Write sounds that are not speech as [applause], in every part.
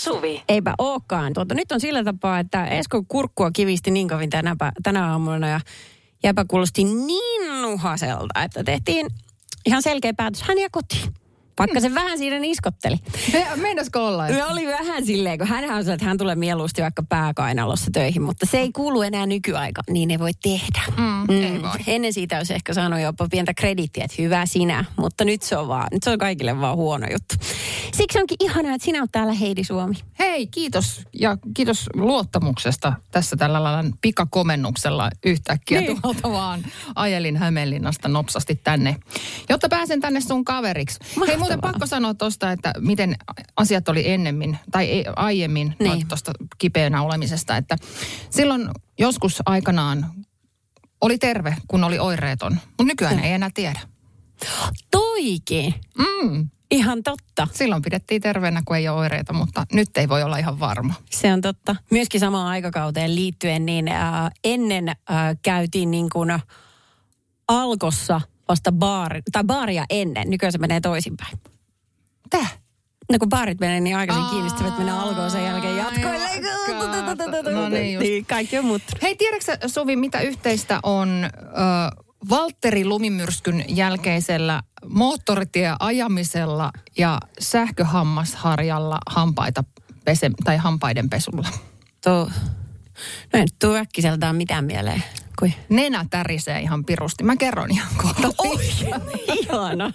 Suvi. Eipä ookaan. Tuota, nyt on sillä tapaa, että Esko kurkkua kivisti niin kovin tänä, tänä aamuna ja jäpä kuulosti niin nuhaselta, että tehtiin ihan selkeä päätös. Hän jää kotiin. Vaikka se vähän siinä niskotteli. Me, meinasko olla? Me oli vähän silleen, kun hän on että hän tulee mieluusti vaikka pääkainalossa töihin, mutta se ei kuulu enää nykyaika, niin ei voi tehdä. Mm, ei voi. Ennen siitä olisi ehkä saanut jopa pientä kredittiä, että hyvä sinä, mutta nyt se on vaan, nyt se on kaikille vaan huono juttu. Siksi onkin ihanaa, että sinä olet täällä Heidi Suomi. Hei, kiitos ja kiitos luottamuksesta tässä tällä lailla pikakomennuksella yhtäkkiä Niin. tuolta vaan ajelin Hämeenlinnasta nopsasti tänne, jotta pääsen tänne sun kaveriksi. Hei, muuten pakko sanoa tuosta, että miten asiat oli ennemmin tai ei, aiemmin Niin. tuosta kipeänä olemisesta, että silloin joskus aikanaan oli terve, kun oli oireeton, mutta nykyään ei enää tiedä. Toikin. Mm. Ihan totta. Silloin pidettiin terveenä, kun ei ole oireita, mutta nyt ei voi olla ihan varma. Se on totta. Myöskin samaan aikakauteen liittyen, niin äh, ennen äh, käytiin niin kuin alkossa vasta baari, tai baaria ennen. Nykyään se menee toisinpäin. Täh? No kun baarit menee niin aikaisin kiinni, sitten menee alkoon sen jälkeen jatkoille. No niin just. Niin, kaikki on muuttunut. Hei, tiedätkö Suvi, mitä yhteistä on Valtteri Lumimyrskyn jälkeisellä moottoritie-ajamisella ja sähköhammasharjalla hampaita pese, tai hampaiden pesulla? Tuo, no nyt tuu äkkiseltään mitään mieleen. Kui? Nenä tärisee ihan pirusti. Mä kerron ihan kohta. [laughs] Oi, ihana.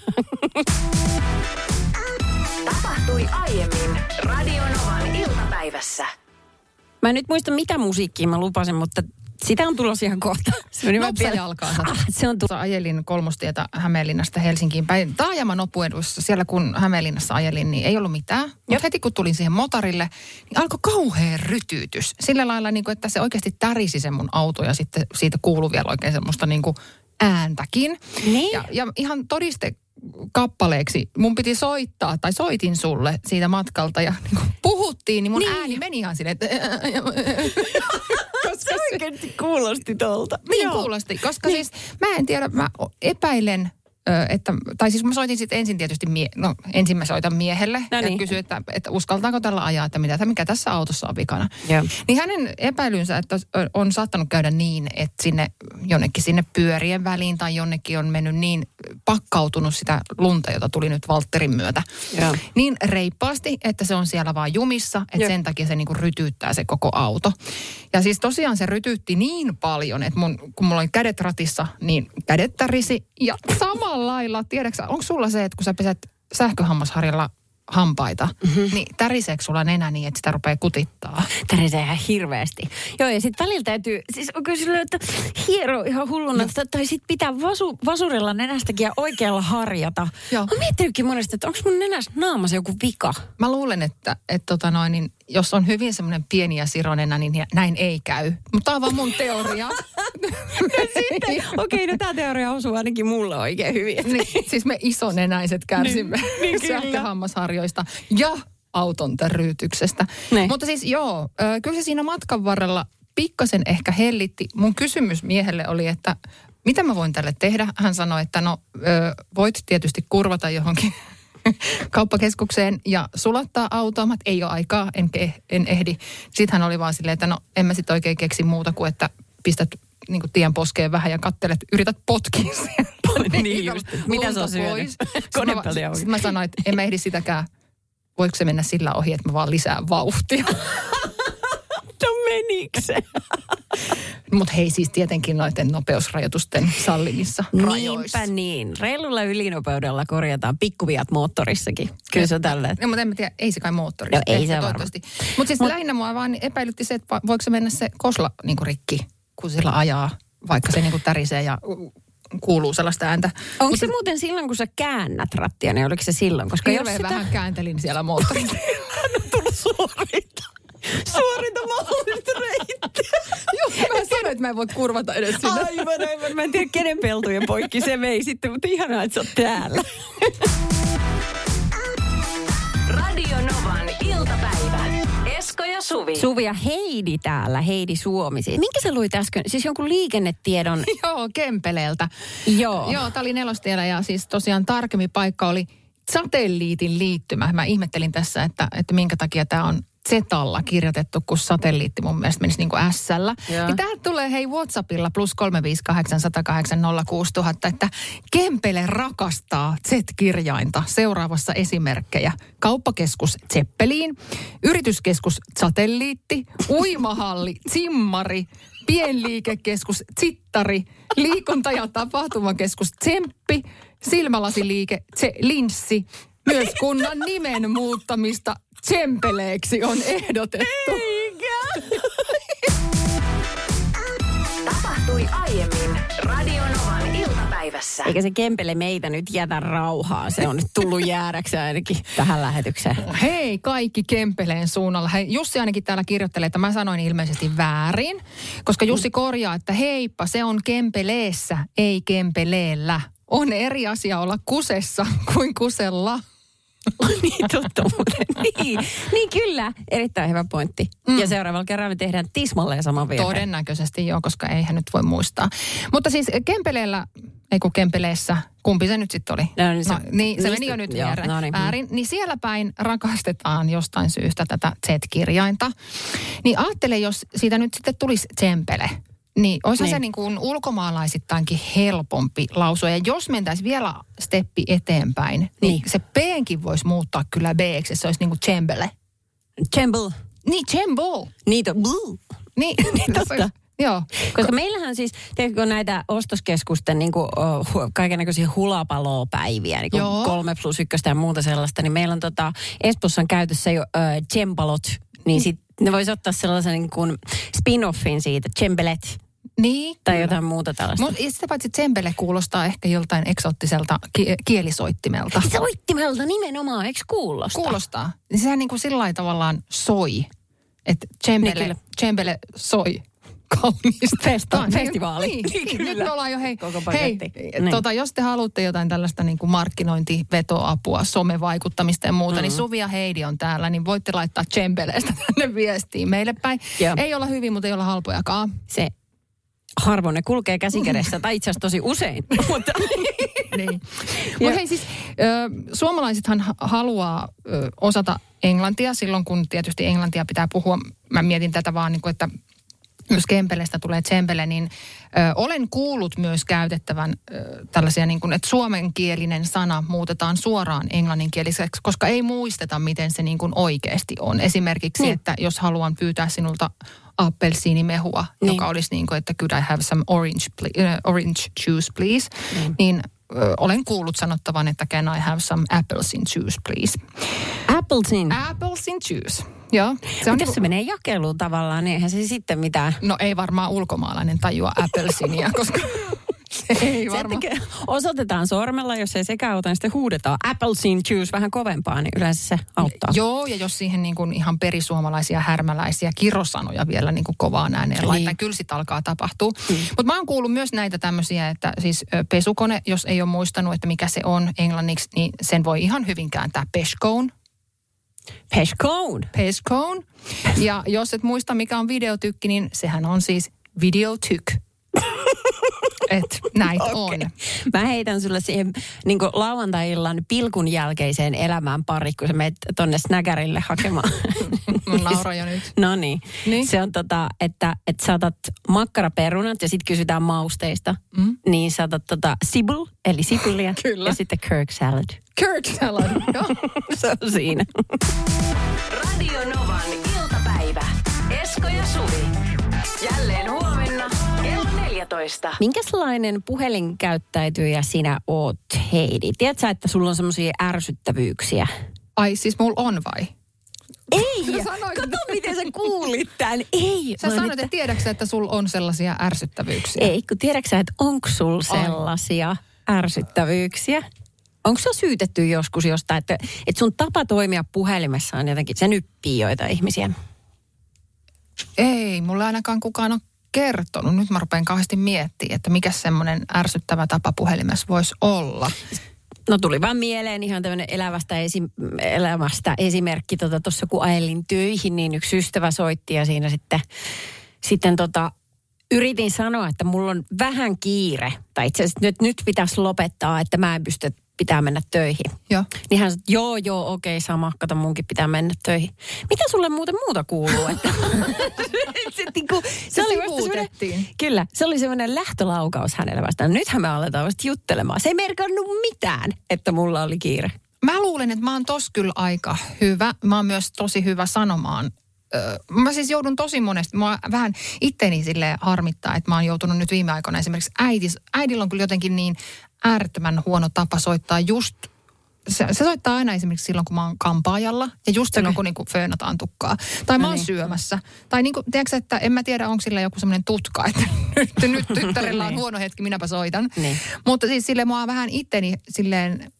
Tapahtui aiemmin Radionovan iltapäivässä. Mä en nyt muista mitä musiikkia mä lupasin, mutta sitä on tulossa ihan kohta. Se vähän Nopsa vielä- jalkaansa. Ah, se on tulossa. Ajelin kolmostietä Hämeenlinnasta Helsinkiin päin. Taajama nopuedussa, siellä kun Hämeenlinnassa ajelin, niin ei ollut mitään. Mutta heti kun tulin siihen motorille, niin alkoi kauhea rytyytys. Sillä lailla, niin kuin, että se oikeasti tärisi se mun auto ja sitten siitä kuului vielä oikein semmoista niin kuin ääntäkin. Niin. Ja, ja ihan todiste kappaleeksi mun piti soittaa, tai soitin sulle siitä matkalta ja niin puhuttiin, niin mun niin. ääni meni ihan silleen, että... [laughs] Se oikeasti kuulosti tuolta. Niin Joo. kuulosti, koska niin. siis mä en tiedä, mä epäilen, että, tai siis mä soitin sitten ensin tietysti, mie, no ensin mä soitan miehelle No ja niin. kysyin, että, että uskaltaako tällä ajaa, että mitä, mikä tässä autossa on vikana. Joo. Niin hänen epäilynsä, että on saattanut käydä niin, että sinne jonnekin sinne pyörien väliin tai jonnekin on mennyt niin pakkautunut sitä lunta, jota tuli nyt Valtterin myötä. Joo. Niin reippaasti, että se on siellä vaan jumissa, että Joo. sen takia se niinku rytyyttää se koko auto. Ja siis tosiaan se rytyytti niin paljon, että mun, kun mulla oli kädet ratissa, niin kädet tärisi. Ja samalla lailla, tiedätkö onko sulla se, että kun sä peset sähköhammasharjalla hampaita, mm-hmm. niin täriseekö sulla nenä niin, että sitä rupeaa kutittaa? Tärisee ihan hirveästi. Joo, ja sitten välillä täytyy, siis on kyllä silleen, että hiero ihan hulluna, no. tai sitten pitää vasu, vasurilla nenästäkin ja oikealla harjata. Joo. Mä miettinytkin monesti, että onko mun nenässä naamassa joku vika. Mä luulen, että, että tota noin, niin jos on hyvin semmoinen pieni ja sironena, niin näin ei käy. Mutta tämä on vaan mun teoria. [laughs] Sitten, okei, no tämä teoria osuu ainakin mulle oikein hyvin. niin, siis me isonenäiset kärsimme Niin, niin sähköhammasharjoista ja auton täryytyksestä. Niin. Mutta siis joo, kyllä se siinä matkan varrella pikkasen ehkä hellitti. Mun kysymys miehelle oli, että mitä mä voin tälle tehdä? Hän sanoi, että no voit tietysti kurvata johonkin [laughs] kauppakeskukseen ja sulattaa autoa. Mä, että ei ole aikaa, en, ke- en ehdi. Sitten hän oli vaan silleen, että no en mä sit oikein keksi muuta kuin, että pistät niin kuin tien poskeen vähän ja kattelet, yrität potkia. [laughs] [laughs] Niin just. Mitä sä oot syönyt? Sitten mä sanoin, että en mä ehdi sitäkään. Voiko se mennä sillä ohi, että mä vaan lisään vauhtia? No menikö se? [laughs] Mutta hei siis tietenkin noiden nopeusrajoitusten sallimissa rajoissa. Niinpä niin. Reilulla ylinopeudella korjataan pikkuviat moottorissakin. Kyllä se on tällä. No, mutta en mä tiedä, ei se kai moottori. Joo, ei se toivottavasti. Mutta siis Mut- lähinnä mua vaan epäilytti se, että voiko se mennä se kosla niin rikki, kun sillä ajaa, vaikka se niin tärisee ja kuuluu sellaista ääntä. Onko Mut se muuten silloin, kun sä käännät rattia, niin oliko se silloin? Koska jos Hirveän sitä vähän kääntelin siellä moottorissa. [laughs] on tullut suorita, suorita mahdollista reittiä. [laughs] Joo, mä sanoin, että mä en voi kurvata edes sinne. Aivan, aivan. Mä en tiedä, kenen peltojen poikki se vei sitten, mutta ihanaa, että sä oot täällä. Radio Novan iltapäivä. Esko ja Suvi. Suvi ja Heidi täällä, Heidi Suomi. siis. Minkä sä luit äsken? Siis jonkun liikennetiedon. [laughs] Joo, Kempeleeltä. Joo. Joo, tämä oli nelostiellä ja siis tosiaan tarkemmin paikka oli satelliitin liittymä. Mä ihmettelin tässä, että, että minkä takia tämä on Zetalla kirjoitettu, kun satelliitti mun mielestä menisi niin kuin S-llä. Niin täältä tulee hei Whatsappilla plus 358 että Kempele rakastaa Z-kirjainta. Seuraavassa esimerkkejä. Kauppakeskus Zeppeliin, yrityskeskus Satelliitti, uimahalli [laughs] Zimmari, pienliikekeskus Zittari, liikunta- ja tapahtumakeskus Tsemppi, silmälasiliike Tse Linssi, myös kunnan nimen muuttamista Tsempeleeksi on ehdotettu. Tapahtui aiemmin Radionovan iltapäivässä. Eikä se Kempele meitä nyt jätä rauhaa. Se on nyt tullut jäädäkseen ainakin tähän lähetykseen. Hei kaikki Kempeleen suunnalla. Hei, Jussi ainakin täällä kirjoittelee, että mä sanoin ilmeisesti väärin, koska Jussi korjaa, että heippa, se on Kempeleessä, ei Kempeleellä. On eri asia olla kusessa kuin kusella. [laughs] niin totta muuten. [laughs] Niin, niin kyllä, erittäin hyvä pointti. Mm. Ja seuraavalla kerralla me tehdään tismalleen sama virhe. Todennäköisesti joo, koska eihän nyt voi muistaa. Mutta siis Kempeleellä, ei kun Kempeleessä, kumpi se nyt sitten oli? No, niin se- no, niin, se meni jo nyt joo, no niin. väärin. Niin siellä päin rakastetaan jostain syystä tätä Z-kirjainta. Niin ajattele, jos siitä nyt sitten tulisi Tsempele. Niin, olisihan Niin. se niin kuin ulkomaalaisittainkin helpompi lausua. Ja jos mentäisiin vielä steppi eteenpäin, niin, Niin. se P:nkin voisi muuttaa kyllä että se olisi niin kuin Chembele. Chamble. Niin, Chembol. Niitä. Blue. Niin, [laughs] totta. Joo. Koska meillähän siis, tiedätkö, kun näitä ostoskeskusten niin kuin, oh, kaiken näköisiä hulapalopäiviä, niin kuin Joo. kolme plus ykköstä ja muuta sellaista, niin meillä on tota, Espoossa on käytössä jo äh, Cempalot, niin sit ne voisi ottaa sellaisen niin kuin spin-offin siitä, Cembelet Niin. tai kyllä. jotain muuta tällaista. Mutta sitä paitsi tsempele kuulostaa ehkä joltain eksoottiselta ki- kielisoittimelta. Soittimelta nimenomaan, eikö kuulosta? Kuulostaa. Niin sehän niin kuin sillä tavallaan soi. Että Niin tsempele, kyllä. tsempele soi [laughs] Tämä on niin- festivaali. Niin, Niin niin, kyllä. nyt me ollaan jo hei, Koko hei paketti. Niin. tota, jos te haluatte jotain tällaista niin kuin markkinointivetoapua, somevaikuttamista ja muuta, mm. niin Suvi ja Heidi on täällä, niin voitte laittaa tsempeleestä tänne viestiin meille päin. Joo. Ei olla hyvin, mutta ei olla halpojakaan. Se harvoin ne kulkee käsikädessä, tai itse asiassa tosi usein. [laughs] Mutta niin. Hei siis, ö, suomalaisethan ha- haluaa ö, osata englantia silloin, kun tietysti englantia pitää puhua. Mä mietin tätä vaan, niin kuin, että jos Kempelestä tulee Tsempele, niin ö, olen kuullut myös käytettävän ö, tällaisia, niin kuin, että suomenkielinen sana muutetaan suoraan englanninkieliseksi, koska ei muisteta, miten se niin kuin oikeasti on. Esimerkiksi, niin. että jos haluan pyytää sinulta appelsiinimehua, Niin. joka olisi niin kuin, että could I have some orange, ple- uh, orange juice please, Niin. niin ö, olen kuullut sanottavan, että can I have some apples in juice please. Applesin. Apples in juice. Joo. Se on jos se menee jakeluun tavallaan, niin eihän se sitten mitään. No ei varmaan ulkomaalainen tajua appelsinia, [laughs] koska [laughs] ei varmaan. osoitetaan sormella, jos ei sekä auta, niin sitten huudetaan applesin juice vähän kovempaa, niin yleensä se auttaa. Joo, ja jos siihen niin kuin ihan perisuomalaisia härmäläisiä kirosanoja vielä niin kuin kovaan ääneen Niin. laittaa, kyllä sit alkaa tapahtua. Mm. Mutta mä oon kuullut myös näitä tämmöisiä, että siis pesukone, jos ei ole muistanut, että mikä se on englanniksi, niin sen voi ihan hyvin kääntää peshcone. Peshcone. Peshcone. Ja jos et muista, mikä on videotykki, niin sehän on siis videotyk. Et näitä on. Mä heitän sulle siihen niin lauantai-illan pilkun jälkeiseen elämään pari, kun sä menet tonne snäkärille hakemaan. [laughs] Mä nauran jo nyt. No niin. Niin. Se on tota, että, että saatat makkaraperunat ja sitten kysytään mausteista. Mm. Niin saatat tota sibul, eli sipulia. [laughs] Kyllä. Ja sitten Kirk salad. Kirk salad. Joo. [laughs] Se on siinä. Radio Novan iltapäivä. Esko ja Suvi. Jälleen huomenna 14. Minkälainen puhelinkäyttäytyjä sinä oot, Heidi? Tiedätkö sä, että sulla on semmoisia ärsyttävyyksiä? Ai siis mulla on vai? Ei! Sanoit- Kato, miten sä kuulit tämän. Ei! Sä sanoit, että tiedätkö, että sulla on sellaisia ärsyttävyyksiä? Ei, kun tiedätkö että onko sulla sellaisia ärsyttävyyksiä? Onko se syytetty joskus jostain, että, että sun tapa toimia puhelimessa on jotenkin, se nyppii joita ihmisiä? Ei, mulle ainakaan kukaan on kertonut. Nyt mä rupean kauheasti miettimään, että mikä semmoinen ärsyttävä tapa puhelimessa voisi olla. No tuli vaan mieleen ihan tämmöinen elävästä, esi- elämästä esimerkki. Tuossa tota, kun ajelin töihin, niin yksi ystävä soitti ja siinä sitten, sitten tota, yritin sanoa, että mulla on vähän kiire. Tai itse asiassa nyt, nyt pitäisi lopettaa, että mä en pysty pitää mennä töihin. Joo. Niin hän sanoi, joo, joo, okei, sama, kato munkin pitää mennä töihin. Mitä sulle muuten muuta kuuluu? Että... [laughs] se, niinku, se, oli vasta semmoinen, kyllä, se oli semmoinen lähtölaukaus hänelle vastaan. Nythän me aletaan vasta juttelemaan. Se ei merkannut mitään, että mulla oli kiire. Mä luulen, että mä oon tos kyllä aika hyvä. Mä oon myös tosi hyvä sanomaan. Mä siis joudun tosi monesti, mä vähän itteni sille harmittaa, että mä oon joutunut nyt viime aikoina esimerkiksi äidis, äidillä on kyllä jotenkin niin äärettömän huono tapa soittaa just se, se soittaa aina esimerkiksi silloin, kun mä oon kampaajalla ja just silloin, Okei. kun niinku föönataan tukkaa. Tai mä No oon niin. syömässä. Tai niinku, tiedätkö, että en mä tiedä, onko sillä joku semmoinen tutka, että [laughs] nyt, nyt tyttärellä on Niin. huono hetki, minäpä soitan. Niin. Mutta siis sille mua vähän itteni silleen,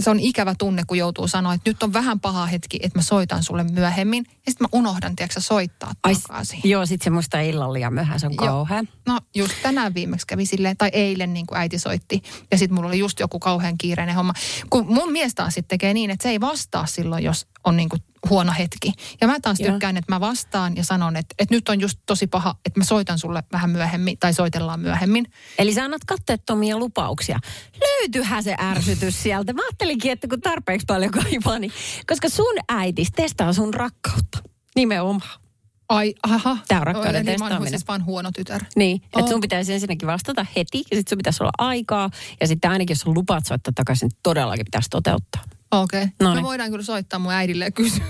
se on ikävä tunne, kun joutuu sanoa, että nyt on vähän paha hetki, että mä soitan sulle myöhemmin. Ja sitten mä unohdan, tiedätkö, soittaa Ai, takaisin. joo, sit se musta illalla liian myöhään, se on Joo. kauhea. No just tänään viimeksi kävi silleen, tai eilen niin kuin äiti soitti. Ja sitten mulla oli just joku kauhean kiireinen homma. Kun mun mies taas sitten tekee niin, että se ei vastaa silloin, jos on niin kuin huono hetki. Ja mä taas Joo. tykkään, että mä vastaan ja sanon, että, että nyt on just tosi paha, että mä soitan sulle vähän myöhemmin, tai soitellaan myöhemmin. Eli sä annat katteettomia lupauksia. Löytyyhän se ärsytys sieltä. Mä ajattelinkin, että kun tarpeeksi paljon kaipaa, niin... Koska sun äitis testaa sun rakkautta. Nimenomaan. Ai, aha. Tää on rakkauden Eli mä oon testaaminen. siis vaan huono tytär. Niin, että Oh. sun pitäisi ensinnäkin vastata heti, ja sitten sun pitäisi olla aikaa, ja sitten ainakin jos lupaat soittaa takaisin, niin todellakin pitäisi toteuttaa. Okei. Okay. Noniin. Me voidaan kyllä soittaa mun äidille ja kysyä.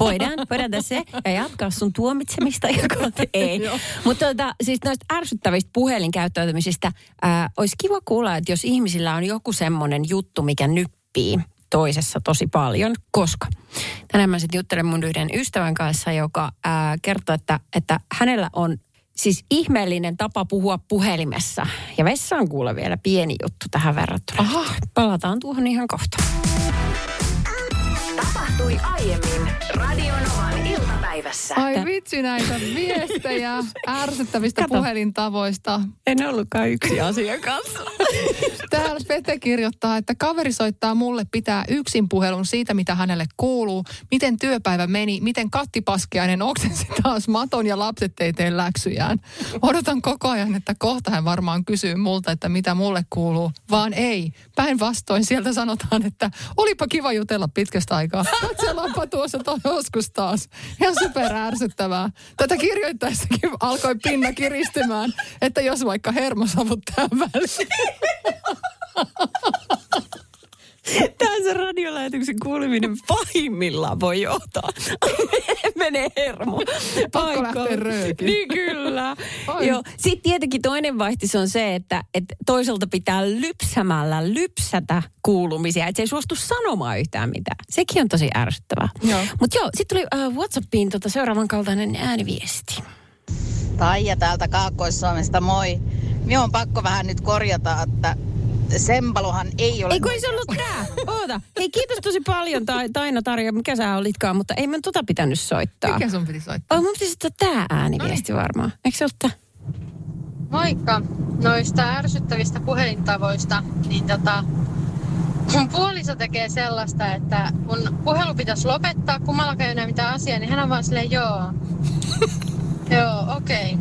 Voidaan, voidaan tässä se ja jatkaa sun tuomitsemista [laughs] ja kohta ei. Mutta tota, siis noista ärsyttävistä puhelinkäyttäytymisistä ää, olisi kiva kuulla, että jos ihmisillä on joku semmoinen juttu, mikä nyppii toisessa tosi paljon, koska tänään mä sitten juttelen mun yhden ystävän kanssa, joka ää, kertoo, että, että hänellä on siis ihmeellinen tapa puhua puhelimessa. Ja vessaan kuule vielä pieni juttu tähän verrattuna. Aha. Palataan tuohon ihan kohta. Tapahtui aiemmin Radionovan iltapäivässä. Ai vitsi näitä viestejä ärsyttävistä Kato. puhelintavoista. En ollutkaan yksi asiakas. [laughs] Täällä Pete kirjoittaa, että kaveri soittaa mulle pitää yksin puhelun siitä, mitä hänelle kuuluu, miten työpäivä meni, miten kattipaskiainen oksensi taas maton ja lapset ei tee läksyjään. Odotan koko ajan, että kohta hän varmaan kysyy multa, että mitä mulle kuuluu, vaan ei. Päinvastoin sieltä sanotaan, että olipa kiva jutella pitkästä aikaa. Katsellaanpa [laughs] tuossa to- joskus taas. Ihan super ärsyttävää. Tätä kirjoittaessakin alkoi pinna kiristymään, että jos vaikka hermosavut tähän väliin. [laughs] [laughs] Tämä se radiolähetyksen kuuleminen pahimmillaan voi johtaa. [laughs] Menee hermo. Pakko lähteä. Niin kyllä. Ai. Joo. Sitten tietenkin toinen vaihtis on se, että, että toiselta pitää lypsämällä lypsätä kuulumisia. Että se ei suostu sanomaan yhtään mitään. Sekin on tosi ärsyttävää. Joo. Mutta joo, sitten tuli uh, Whatsappiin tota seuraavan kaltainen ääniviesti. Taija täältä Kaakkois-Suomesta, moi. Minun on pakko vähän nyt korjata, että Sempalohan ei ole... Ei kun ei se ollut tää. Oota. Hei kiitos tosi paljon Ta- Taina Tarja, mikä sä olitkaan, mutta ei mä tota pitänyt soittaa. Mikä sun piti soittaa? Oh, mun pitäisi ottaa tää ääniviesti varmaan. Eikö se ole tää? Moikka! Noista ärsyttävistä puhelintavoista, niin tota, mun puoliso tekee sellaista, että kun puhelu pitäisi lopettaa, kummallakaan ei enää mitään asiaa, niin hän on vaan silleen, joo. [laughs] joo, okei.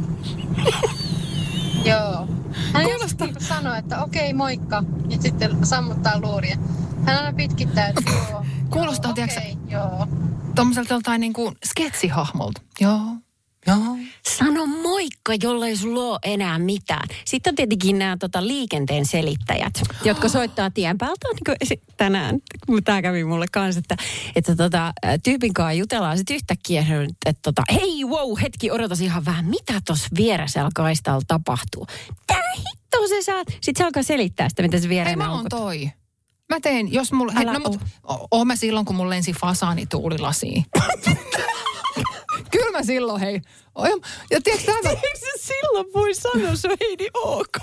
[laughs] joo. Hän Kuulostaa- niinku sanoo, että okei, moikka, ja sitten sammuttaa luuria. Hän aina pitkittää, että joo. Kuulostaa, joo, tiedätkö sä- okei, joo. Tuommoiselta joltain niin kuin sketsihahmolta. Joo. Joo. Sano moikka, jollei sulla ole enää mitään. Sitten on tietenkin nämä tota, liikenteen selittäjät, jotka soittaa tien päältä. Niin tänään, tämä kävi mulle kanssa, että, että tota, tyypin kanssa jutellaan. Sitten yhtäkkiä on, että tota, hei wow, hetki, odotas ihan vähän. Mitä tuossa vieresellä kaistalla tapahtuu? Tää hitto se saat. Sitten se alkaa selittää sitä, mitä se Ei, viereen mä oon toi. Mä teen, jos mulla... Älä no, mut, o- oon mä silloin, kun mulla lensi fasaani tuulilasiin. [laughs] Kyllä mä silloin, hei. Ja tiedätkö, tämä... Se silloin voi sanoa, se on Heidi ok?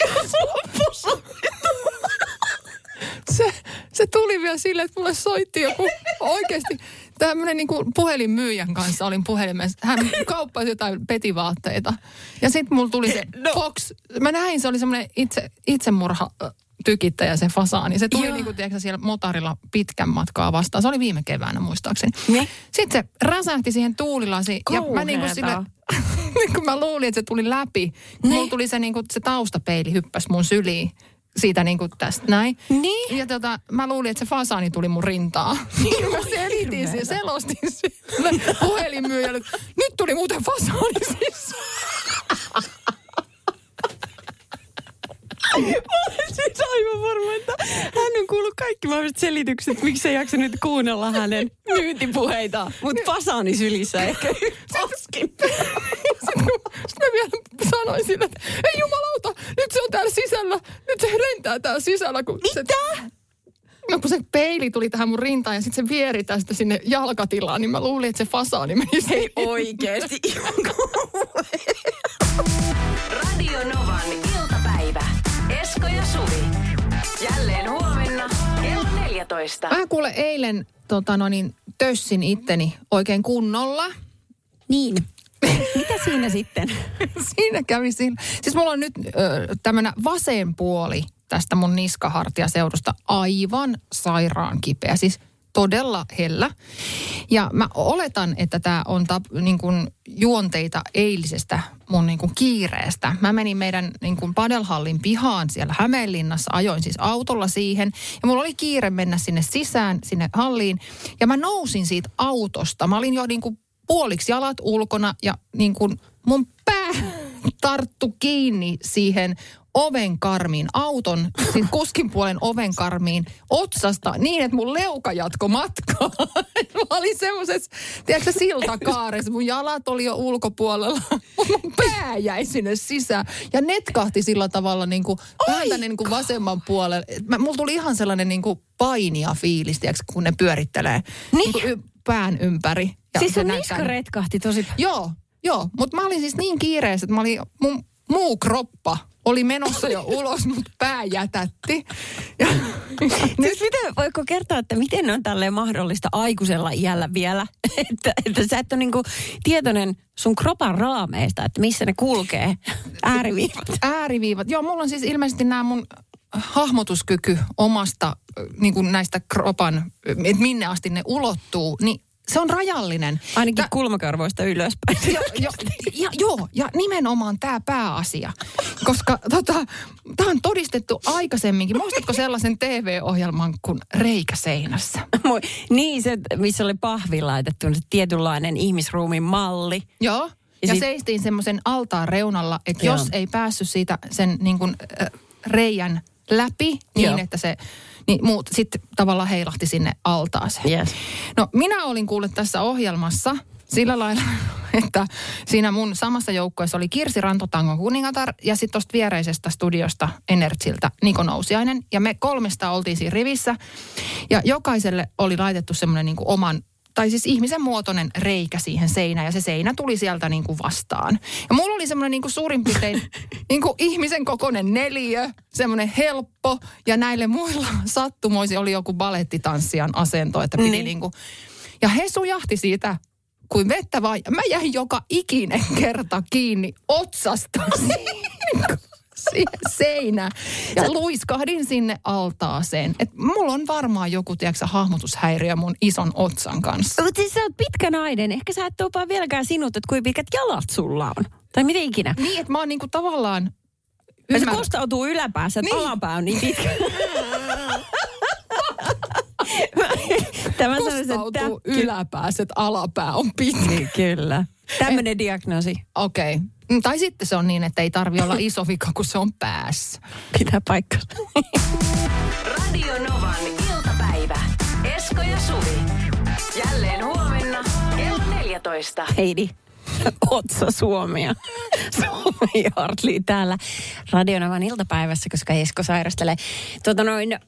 Jos sulla on se, se tuli vielä silleen, että mulle soitti joku oikeasti tämmöinen niin kuin puhelinmyyjän kanssa olin puhelimessa. Hän kauppasi jotain petivaatteita. Ja sitten mulla tuli se No. Fox. Mä näin, se oli semmoinen itse, itsemurha tykittäjä se fasaani. Se tuli Joo. niin kuin, tiedätkö, siellä motarilla pitkän matkaa vastaan. Se oli viime keväänä muistaakseni. Ne? Sitten se räsähti siihen tuulilasiin. Ja mä [laughs] niin kuin sille, niin kuin mä luulin, että se tuli läpi. Ne. Mulla tuli se, niin kuin, se taustapeili hyppäs mun syliin. siitä niin kuin tästä näin. Niin? Ja tota, mä luulin, että se fasaani tuli mun rintaa. [laughs] Niin mä selitin sen, selostin sille puhelinmyyjälle, nyt tuli muuten fasaani sisään. [laughs] Olen siis aivan varma, että hän on kuullut kaikki mahdolliset selitykset, miksi ei jaksa nyt kuunnella hänen myyntipuheita. Mutta fasani sylissä ehkä paskin. Sitten sit mä vielä sanoin sille, että ei jumalauta, nyt se on täällä sisällä. Nyt se lentää täällä sisällä. Kun Mitä? Se, no kun se peili tuli tähän mun rintaan ja sitten se vieri tästä sinne jalkatilaan, niin mä luulin, että se fasaani meni Ei oikeesti. [laughs] Radio Novan. Esko ja Suvi. Jälleen huomenna kello 14. Mä kuule eilen tota, no niin, tössin itteni oikein kunnolla. niin. Mitä siinä sitten? [laughs] Siinä kävi siinä. Siis mulla on nyt tämmöinen vasen puoli tästä mun niskahartiaseudusta aivan sairaan kipeä. Siis todella hellä. Ja mä oletan, että tämä on tap, niin kuin juonteita eilisestä mun niin kuin kiireestä. Mä menin meidän niin kuin padelhallin pihaan siellä Hämeenlinnassa, ajoin siis autolla siihen. Ja mulla oli kiire mennä sinne sisään, sinne halliin. Ja mä nousin siitä autosta. Mä olin jo niin kuin puoliksi jalat ulkona ja niin kuin mun pää tarttu kiinni siihen oven karmiin, auton, siis kuskin puolen oven karmiin otsasta niin, että mun leuka jatko matkaa. [laughs] Mä olin semmoisessa, tiedätkö, siltakaaressa. Mun jalat oli jo ulkopuolella, mun pää jäi sinne sisään. Ja netkahti sillä tavalla niin kuin, vähän tänne niin kuin vasemman puolelle. Mä, mulla tuli ihan sellainen niin kuin painia fiilis, tiedätkö, kun ne pyörittelee niin. kuin y- pään ympäri. Ja siis se sun niska retkahti tosi... Joo, joo. Mutta mä olin siis niin kiireessä, että mä olin, mun muu kroppa oli menossa jo ulos, mutta pää jätätti. Ja, [laughs] Siis miten, voiko kertoa, että miten on tälleen mahdollista aikuisella iällä vielä, [laughs] että, että sä et ole niinku tietoinen sun kropan raameista, että missä ne kulkee, [laughs] ääriviivat. ääriviivat. Joo, mulla on siis ilmeisesti nämä mun hahmotuskyky omasta niin kuin näistä kropan, että minne asti ne ulottuu, niin se on rajallinen. Ainakin Tä- kulmakarvoista ylöspäin. [laughs] jo, jo, ja, joo, ja nimenomaan tämä pääasia. Koska tota, tämä on todistettu aikaisemminkin. Muistatko sellaisen TV-ohjelman kuin Reikä seinässä? Moi. niin, se, missä oli pahvi laitettu, se tietynlainen ihmisruumin malli. Joo. Ja Ja, sit- seistiin semmoisen altaan reunalla, että Joo. jos ei päässyt siitä sen niin kuin, äh, reijän läpi, niin Joo. että se niin muut sitten tavallaan heilahti sinne altaaseen. Yes. No minä olin kuullut tässä ohjelmassa sillä lailla, [laughs] että siinä mun samassa joukkueessa oli Kirsi Rantotangon kuningatar ja sitten tuosta viereisestä studiosta Energiltä Niko Nousiainen. Ja me kolmesta oltiin siinä rivissä ja jokaiselle oli laitettu semmoinen niin oman tai siis ihmisen muotoinen reikä siihen seinään ja se seinä tuli sieltä niin kuin vastaan. Ja mulla oli semmoinen niin kuin suurin piirtein [laughs] niin kuin ihmisen kokoinen neliö, semmoinen helppo ja näille muilla sattumoisi oli joku balettitanssijan asento, että piti Niin. niin kuin, ja he sujahti siitä kuin vettä vaan. Mä jäin joka ikinen kerta kiinni otsasta [laughs] [laughs] siihen seinään. Ja luiskahdin sinne altaaseen. Et mulla on varmaan joku, tiedätkö, hahmotushäiriö mun ison otsan kanssa. Mutta siis sä oot pitkä nainen. Ehkä sä et opaa vieläkään sinut, että kuinka pitkät jalat sulla on. Tai miten ikinä. Niin, että mä oon niinku tavallaan... Ja se ymmär- kostautuu yläpäässä, että Niin. alapää on niin pitkä. [laughs] Tämä kostautuu yläpäässä, että alapää on pitkä. Niin, kyllä. Tämmöinen diagnoosi Okei. Okay. Tai sitten se on niin, että ei tarvi olla iso vika, kun se on päässä. pitää paikkaa. Radio Novan iltapäivä. Esko ja Suvi. Jälleen huomenna kello 14. Heidi, Otsa Suomia. Suomi Hartli täällä Radionavan iltapäivässä, koska Esko sairastelee. Tota noin, äh,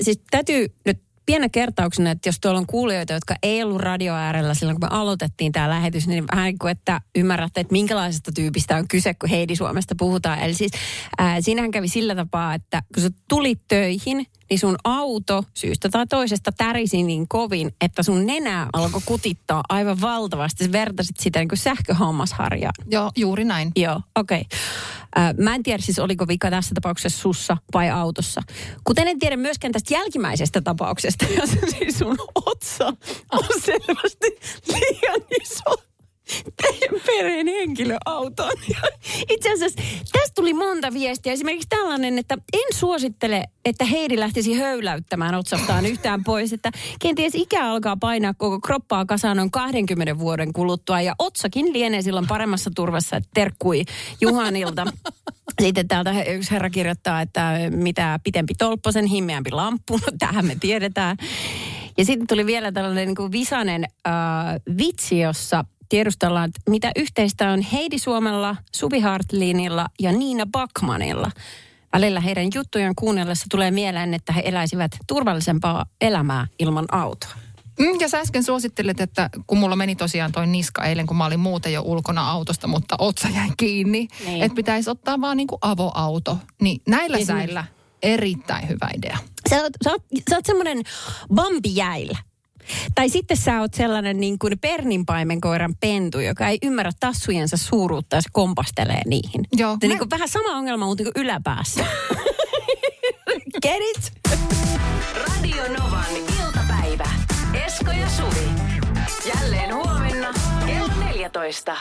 siis täytyy nyt pienä kertauksena, että jos tuolla on kuulijoita, jotka ei ollut radio äärellä silloin, kun me aloitettiin tämä lähetys, niin vähän niin kuin, että ymmärrätte, että minkälaisesta tyypistä on kyse, kun Heidi Suomesta puhutaan. Eli siis äh, siinähän kävi sillä tapaa, että kun sä tulit töihin, niin sun auto syystä tai toisesta tärisi niin kovin, että sun nenää alkoi kutittaa aivan valtavasti. Sä vertasit sitä niin kuin sähköhammasharjaan. Joo, juuri näin. Joo, okei. Okay. Mä en tiedä siis, oliko vika tässä tapauksessa sussa vai autossa. Kuten en tiedä myöskään tästä jälkimmäisestä tapauksesta, [laughs] jossa siis sun otsa on selvästi liian iso. teidän perheen henkilöauton. Itse asiassa tästä tuli monta viestiä. Esimerkiksi tällainen, että en suosittele, että Heidi lähtisi höyläyttämään otsastaan yhtään pois. Että kenties ikä alkaa painaa koko kroppaa kasaan noin 20 vuoden kuluttua. Ja otsakin lienee silloin paremmassa turvassa, että terkkui Juhanilta. Sitten täältä yksi herra kirjoittaa, että mitä pitempi tolppo, sen himmeämpi lamppu. No tähän me tiedetään. Ja sitten tuli vielä tällainen niin kuin visainen äh, vitsi, jossa tiedustellaan, että mitä yhteistä on Heidi Suomella, Suvi Hartlinilla ja Niina Bakmanilla. Välillä heidän juttujen kuunnellessa tulee mieleen, että he eläisivät turvallisempaa elämää ilman autoa. Mm, ja sä äsken suosittelet, että kun mulla meni tosiaan toi niska eilen, kun mä olin muuten jo ulkona autosta, mutta otsa jäi kiinni, Niin. että pitäisi ottaa vaan niin kuin avoauto. Niin näillä Esimerkiksi. säillä erittäin hyvä idea. Sä oot, sä oot, sä oot semmoinen vampijäillä. Tai sitten sä oot sellainen niin kuin perninpaimenkoiran pentu, joka ei ymmärrä tassujensa suuruutta ja se kompastelee niihin. Joo, mä- niin kuin vähän sama ongelma, mutta niin kuin yläpäässä. [laughs] Get it? Radio Novan iltapäivä. Esko ja Suvi. Jälleen huomenna kello 14.